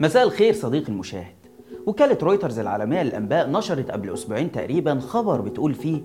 مساء الخير صديقي المشاهد. وكالة رويترز العالمية للأنباء نشرت قبل أسبوعين تقريبا خبر بتقول فيه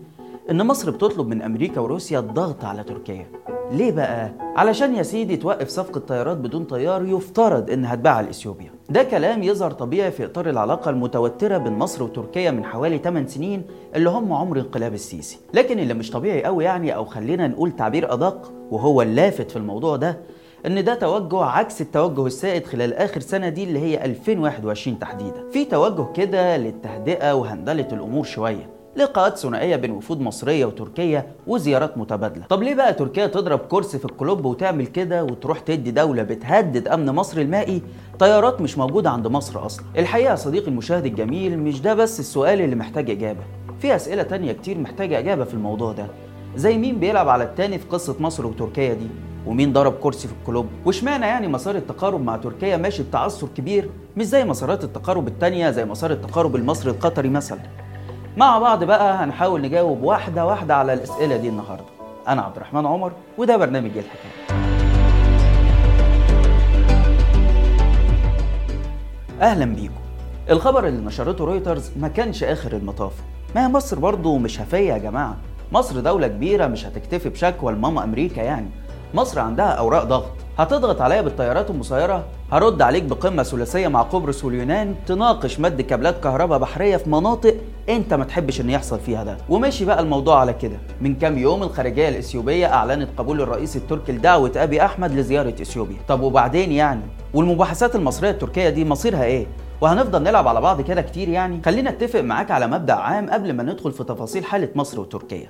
إن مصر بتطلب من أمريكا وروسيا الضغط على تركيا. ليه بقى؟ علشان يا سيدي توقف صفقة طيارات بدون طيار يفترض إنها تباع لإثيوبيا ده كلام يظهر طبيعي في إطار العلاقة المتوترة بين مصر وتركيا من حوالي 8 سنين اللي هم عمر انقلاب السيسي. لكن اللي مش طبيعي قوي يعني أو خلينا نقول تعبير أدق وهو اللافت في الموضوع ده إن ده توجه عكس التوجه السائد خلال آخر سنة دي اللي هي 2021 تحديدا. في توجه كده للتهدئة وهندلة الأمور شوية. لقاءات ثنائية بين وفود مصرية وتركيا وزيارات متبادلة. طب ليه بقى تركيا تضرب كرسي في الكلوب وتعمل كده وتروح تدي دولة بتهدد أمن مصر المائي؟ طيارات مش موجودة عند مصر أصلا. الحقيقة صديقي المشاهد الجميل مش ده بس السؤال اللي محتاج إجابة. في أسئلة تانية كتير محتاجة إجابة في الموضوع ده. زي مين بيلعب على التاني في قصة مصر وتركيا دي؟ ومين ضرب كرسي في الكلوب واشمعنى يعني مسار التقارب مع تركيا ماشي بتعثر كبير؟ مش زي مسارات التقارب التانية زي مسار التقارب المصري القطري مثلا. مع بعض بقى هنحاول نجاوب واحدة واحدة على الأسئلة دي النهاردة. أنا عبد الرحمن عمر وده برنامج الحكاية. أهلا بيكم. الخبر اللي نشرته رويترز ما كانش آخر المطاف. ما هي مصر برضه مش هفية يا جماعة. مصر دولة كبيرة مش هتكتفي بشكوى لماما أمريكا يعني. مصر عندها أوراق ضغط. هتضغط عليا بالطيارات المسيرة؟ هرد عليك بقمة ثلاثية مع قبرص واليونان؟ تناقش مد كابلات كهرباء بحرية في مناطق أنت ما تحبش إن يحصل فيها ده. وماشي بقى الموضوع على كده. من كام يوم الخارجية الإثيوبية أعلنت قبول الرئيس التركي لدعوة أبي أحمد لزيارة إثيوبيا. طب وبعدين يعني؟ والمباحثات المصرية التركية دي مصيرها إيه؟ وهنفضل نلعب على بعض كده كتير يعني؟ خلينا أتفق معاك على مبدأ عام قبل ما ندخل في تفاصيل حالة مصر وتركيا.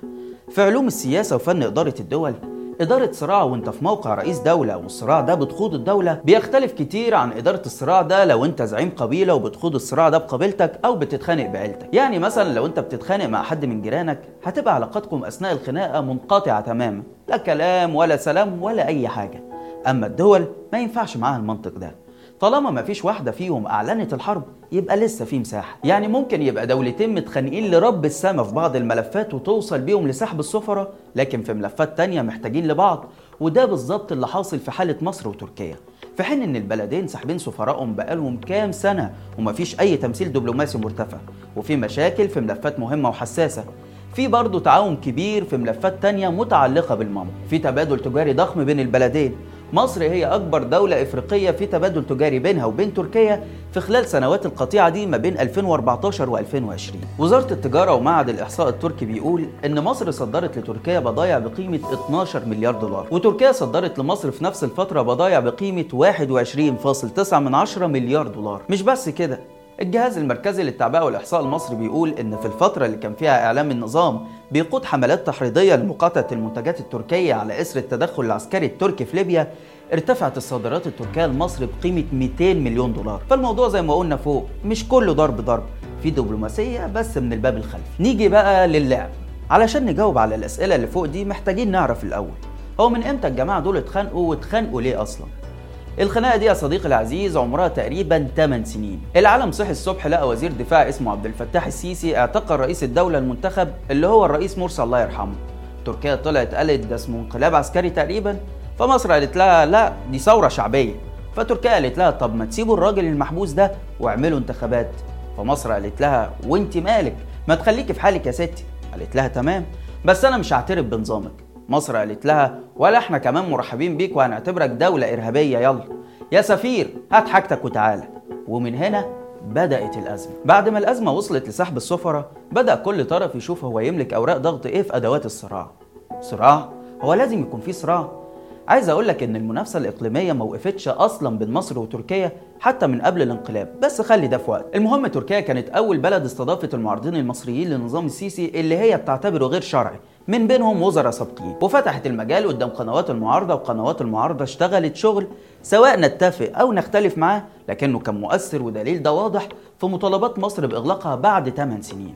في علوم السياسة وفن إدارة الدول إدارة صراع وأنت في موقع رئيس دولة والصراع ده بتخوض الدولة بيختلف كتير عن إدارة الصراع ده لو أنت زعيم قبيلة وبتخوض الصراع ده بقبيلتك أو بتتخانق بعيلتك. يعني مثلا لو أنت بتتخانق مع حد من جيرانك هتبقى علاقتكم أثناء الخناقة منقطعة تماما لا كلام ولا سلام ولا أي حاجة. أما الدول ما ينفعش معاها المنطق ده. طالما ما فيش واحدة فيهم أعلنت الحرب يبقى لسه في مساحة. يعني ممكن يبقى دولتين متخانقين لرب السما في بعض الملفات وتوصل بيهم لسحب السفراء لكن في ملفات تانية محتاجين لبعض وده بالظبط اللي حاصل في حالة مصر وتركيا. في حين إن البلدين ساحبين سفرائهم بقالهم كام سنة ومفيش أي تمثيل دبلوماسي مرتفع وفي مشاكل في ملفات مهمة وحساسة. في برضه تعاون كبير في ملفات تانية متعلقة بالماما في تبادل تجاري ضخم بين البلدين. مصر هي أكبر دولة إفريقية في تبادل تجاري بينها وبين تركيا في خلال سنوات القطيعة دي ما بين 2014 و2020 وزارة التجارة ومعهد الإحصاء التركي بيقول إن مصر صدرت لتركيا بضايع بقيمة 12 مليار دولار وتركيا صدرت لمصر في نفس الفترة بضايع بقيمة 21.9 مليار دولار. مش بس كده الجهاز المركزي للتعبئة والإحصاء المصري بيقول إن في الفترة اللي كان فيها إعلام النظام بيقود حملات تحريضية لمقاطعة المنتجات التركية على إثر التدخل العسكري التركي في ليبيا ارتفعت الصادرات التركية لمصر بقيمة 200 مليون دولار. فالموضوع زي ما قلنا فوق مش كله ضرب ضرب في دبلوماسية بس من الباب الخلفي. نيجي بقى للعب. علشان نجاوب على الأسئلة اللي فوق دي محتاجين نعرف الأول هو من إمتى الجماعة دول اتخانقوا واتخانقوا ليه أصلاً؟ الخناقة دي يا صديقي العزيز عمرها تقريبا 8 سنين. العالم صحي الصبح لقى وزير دفاع اسمه عبد الفتاح السيسي اعتقل رئيس الدولة المنتخب اللي هو الرئيس مرسي الله يرحمه. تركيا طلعت قالت ده اسمه انقلاب عسكري تقريبا فمصر قالت لها لا دي ثورة شعبية. فتركيا قالت لها طب ما تسيبوا الراجل المحبوس ده واعملوا انتخابات. فمصر قالت لها وانت مالك؟ ما تخليكي في حالك يا ستي. قالت لها تمام بس أنا مش هعترف بنظامك. مصر قالت لها ولا إحنا كمان مرحبين بيك وهنعتبرك دولة إرهابية يلا. يا سفير هات حاجتك وتعالى. ومن هنا بدأت الأزمة. بعد ما الأزمة وصلت لسحب السفراء بدأ كل طرف يشوف هو يملك أوراق ضغط إيه في أدوات الصراع. صراع؟ هو لازم يكون في صراع. عايز أقول لك إن المنافسة الإقليمية ما وقفتش أصلا بين مصر وتركيا حتى من قبل الانقلاب. بس خلي ده في وقت. المهم تركيا كانت أول بلد استضافت المعارضين المصريين لنظام السيسي اللي هي بتعتبره غير شرعي. من بينهم وزراء سابقين. وفتحت المجال قدام قنوات المعارضة وقنوات المعارضة اشتغلت شغل سواء نتفق أو نختلف معاه لكنه كان مؤثر ودليل ده واضح في مطالبات مصر بإغلاقها بعد 8 سنين.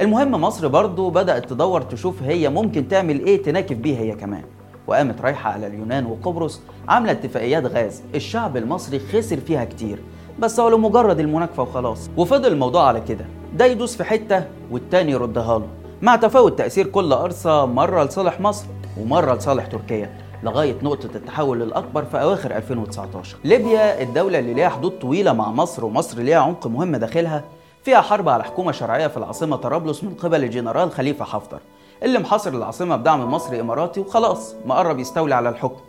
المهم مصر برضو بدأت تدور تشوف هي ممكن تعمل إيه تناكف بيه هي كمان. وقامت رايحة على اليونان وقبرص عاملة اتفاقيات غاز. الشعب المصري خسر فيها كتير بس هو لمجرد المناكفة وخلاص. وفضل الموضوع على كده ده يدوس في حتة والتاني يردها له. مع تفاوت تأثير كل قرصة مرة لصالح مصر ومرة لصالح تركيا لغاية نقطة التحول الأكبر في أواخر 2019 ليبيا الدولة اللي ليها حدود طويلة مع مصر ومصر ليها عمق مهم داخلها فيها حرب على حكومة شرعية في العاصمة طرابلس من قبل الجنرال خليفة حفتر اللي محاصر العاصمة بدعم مصري إماراتي وخلاص مقرب يستولي على الحكم.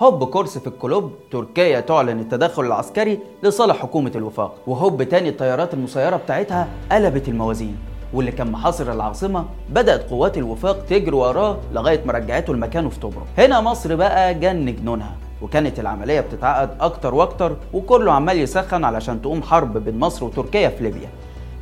هوب كرسي في الكلوب تركيا تعلن التدخل العسكري لصالح حكومة الوفاق. وهوب تاني الطيارات المسيرة بتاعتها قلبت الموازين. واللي كان محاصر العاصمة بدأت قوات الوفاق تجري وراه لغاية ما رجعته لمكانه في طبرق هنا مصر بقى جن جنونها وكانت العملية بتتعقد أكتر وأكتر وكله عمال يسخن علشان تقوم حرب بين مصر وتركيا في ليبيا.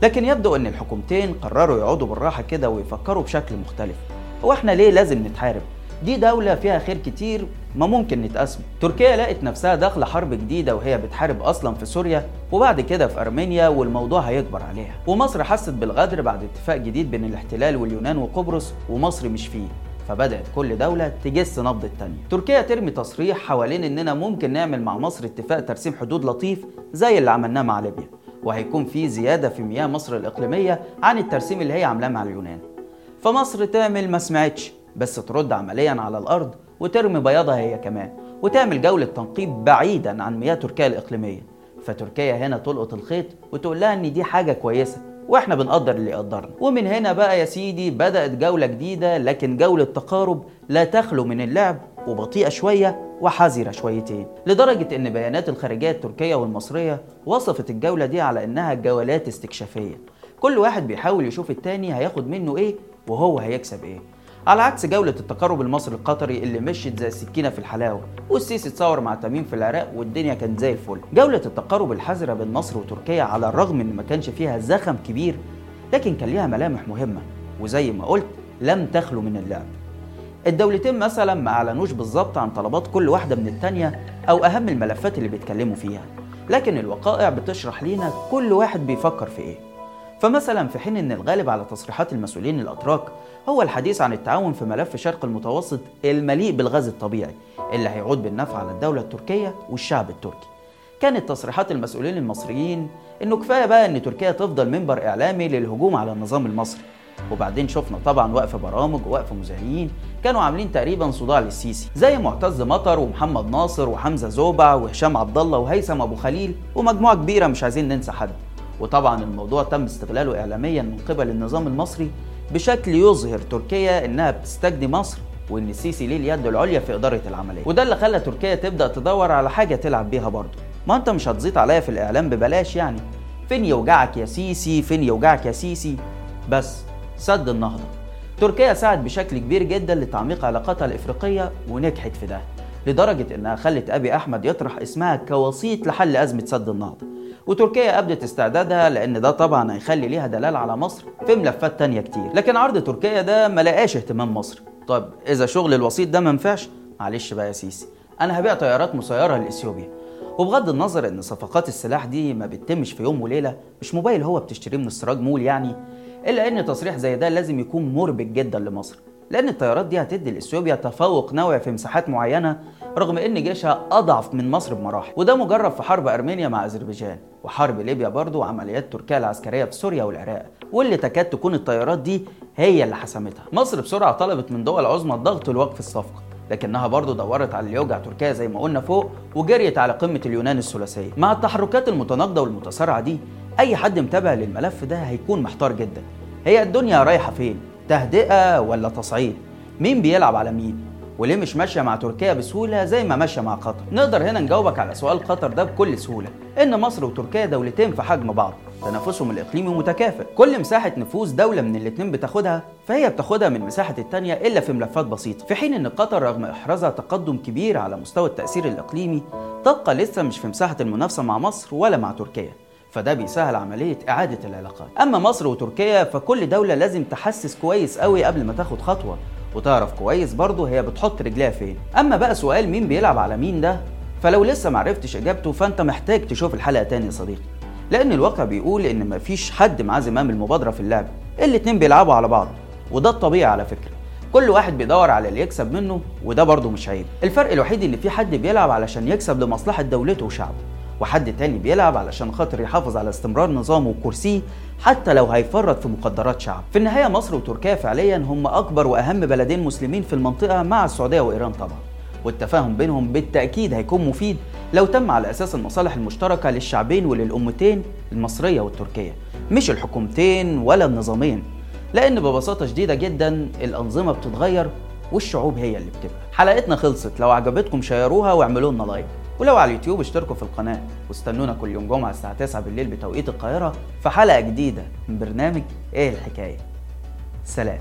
لكن يبدو أن الحكومتين قرروا يقعدوا بالراحة كده ويفكروا بشكل مختلف. هو إحنا ليه لازم نتحارب؟ دي دولة فيها خير كتير ما ممكن نتقسم تركيا لقت نفسها داخلة حرب جديدة وهي بتحارب أصلا في سوريا وبعد كده في أرمينيا والموضوع هيكبر عليها. ومصر حست بالغدر بعد اتفاق جديد بين الاحتلال واليونان وقبرص ومصر مش فيه. فبدأت كل دولة تجس نبض التانية. تركيا ترمي تصريح حوالين إننا ممكن نعمل مع مصر اتفاق ترسيم حدود لطيف زي اللي عملناه مع ليبيا. وهيكون في زيادة في مياه مصر الإقليمية عن الترسيم اللي هي عاملاه مع اليونان. فمصر تعمل ما سمعتش بس ترد عمليا على الأرض وترمي بياضها هي كمان وتعمل جولة تنقيب بعيدا عن مياه تركيا الإقليمية. فتركيا هنا تلقط الخيط وتقول لها إن دي حاجة كويسة وإحنا بنقدر اللي يقدرنا. ومن هنا بقى يا سيدي بدأت جولة جديدة لكن جولة تقارب لا تخلو من اللعب وبطيئة شوية وحذرة شويتين. لدرجة إن بيانات الخارجية التركية والمصرية وصفت الجولة دي على إنها جولات استكشافية. كل واحد بيحاول يشوف التاني هياخد منه إيه وهو هيكسب إيه. على عكس جولة التقارب المصري القطري اللي مشيت زي السكينة في الحلاوة والسيسي اتصور مع تميم في العراق والدنيا كانت زي الفل. جولة التقارب الحذرة بين مصر وتركيا على الرغم إن ما كانش فيها زخم كبير لكن كان ليها ملامح مهمة وزي ما قلت لم تخلو من اللعب. الدولتين مثلا ما أعلنوش بالظبط عن طلبات كل واحدة من التانية أو أهم الملفات اللي بيتكلموا فيها لكن الوقائع بتشرح لينا كل واحد بيفكر في إيه. فمثلا في حين إن الغالب على تصريحات المسؤولين الأتراك هو الحديث عن التعاون في ملف شرق المتوسط المليء بالغاز الطبيعي اللي هيعود بالنفع على الدولة التركية والشعب التركي. كانت تصريحات المسؤولين المصريين إنه كفاية بقى إن تركيا تفضل منبر إعلامي للهجوم على النظام المصري. وبعدين شفنا طبعا وقف برامج ووقف مذيعين كانوا عاملين تقريبا صداع للسيسي زي معتز مطر ومحمد ناصر وحمزة زوبع وهشام عبد الله وهيثم أبو خليل ومجموعة كبيرة مش عايزين ننسى حد. وطبعا الموضوع تم استغلاله اعلاميا من قبل النظام المصري بشكل يظهر تركيا إنها بتستجدي مصر وإن السيسي ليه اليد العليا في إدارة العملية. وده اللي خلى تركيا تبدأ تدور على حاجة تلعب بيها برضه. ما أنت مش هتزيط عليا في الإعلام ببلاش يعني. فين يوجعك يا سيسي؟ فين يوجعك يا سيسي؟ بس سد النهضة. تركيا ساعد بشكل كبير جدا لتعميق علاقاتها الإفريقية ونجحت في ده لدرجة إنها خلت أبي أحمد يطرح اسمها كوسيط لحل أزمة سد النهضة. وتركيا أبدت استعدادها لأن ده طبعا هيخلي ليها دلال على مصر في ملفات تانية كتير. لكن عرض تركيا ده ما لقاش اهتمام مصر. طب إذا شغل الوسيط ده ما نفعش معلش بقى يا سيسي. أنا هبيع طيارات مسيرة لإثيوبيا. وبغض النظر إن صفقات السلاح دي ما بتتمش في يوم وليلة مش موبايل هو بتشتريه من السراج مول يعني إلا إن تصريح زي ده لازم يكون مربك جدا لمصر. لأن الطيارات دي هتدي لاثيوبيا تفوق نوعي في مساحات معينة رغم إن جيشها أضعف من مصر بمراحل. وده مجرب في حرب أرمينيا مع أذربيجان. وحرب ليبيا برضو وعمليات تركيا العسكرية في سوريا والعراق. واللي تكاد تكون الطيارات دي هي اللي حسمتها. مصر بسرعة طلبت من دول عظمى الضغط لوقف الصفقة. لكنها برضه دورت على اللي يوجع تركيا زي ما قلنا فوق وجريت على قمة اليونان الثلاثية. مع التحركات المتناقضة والمتسارعة دي أي حد متابع للملف ده هيكون محتار جدا. هي الدنيا رايحة فين؟ تهدئه ولا تصعيد؟ مين بيلعب على مين؟ وليه مش ماشية مع تركيا بسهولة زي ما ماشية مع قطر؟ نقدر هنا نجاوبك على سؤال قطر ده بكل سهولة إن مصر وتركيا دولتين في حجم بعض تنافسهم الإقليمي متكافئ. كل مساحة نفوذ دولة من الاتنين بتاخدها فهي بتاخدها من مساحة التانية إلا في ملفات بسيطة. في حين إن قطر رغم إحرازها تقدم كبير على مستوى التأثير الإقليمي تبقى لسه مش في مساحة المنافسة مع مصر ولا مع تركيا. فده بيسهل عملية إعادة العلاقات. أما مصر وتركيا فكل دولة لازم تحسس كويس قوي قبل ما تاخد خطوة وتعرف كويس برضه هي بتحط رجليها فين. أما بقى سؤال مين بيلعب على مين ده؟ فلو لسه معرفتش إجابته فأنت محتاج تشوف الحلقة تاني يا صديقي. لأن الواقع بيقول إن مفيش حد معاه زمام المبادرة في اللعبة الاتنين بيلعبوا على بعض وده الطبيعي على فكرة. كل واحد بيدور على اللي يكسب منه وده برضه مش عيب. الفرق الوحيد إن في حد بيلعب علشان يكسب لمصلحة دولته وشعبه. وحد تاني بيلعب علشان خاطر يحافظ على استمرار نظامه وكرسيه حتى لو هيفرط في مقدرات شعب. في النهاية مصر وتركيا فعليا هم أكبر وأهم بلدين مسلمين في المنطقة مع السعودية وإيران طبعا. والتفاهم بينهم بالتأكيد هيكون مفيد لو تم على أساس المصالح المشتركة للشعبين وللأمتين المصرية والتركية. مش الحكومتين ولا النظامين لأن ببساطة شديدة جدا الأنظمة بتتغير والشعوب هي اللي بتبقى. حلقتنا خلصت. لو عجبتكم شيروها واعملوا لنا لايك. ولو على اليوتيوب اشتركوا في القناة واستنونا كل يوم جمعة الساعة 9 بالليل بتوقيت القاهرة في حلقة جديدة من برنامج إيه الحكاية؟ سلام.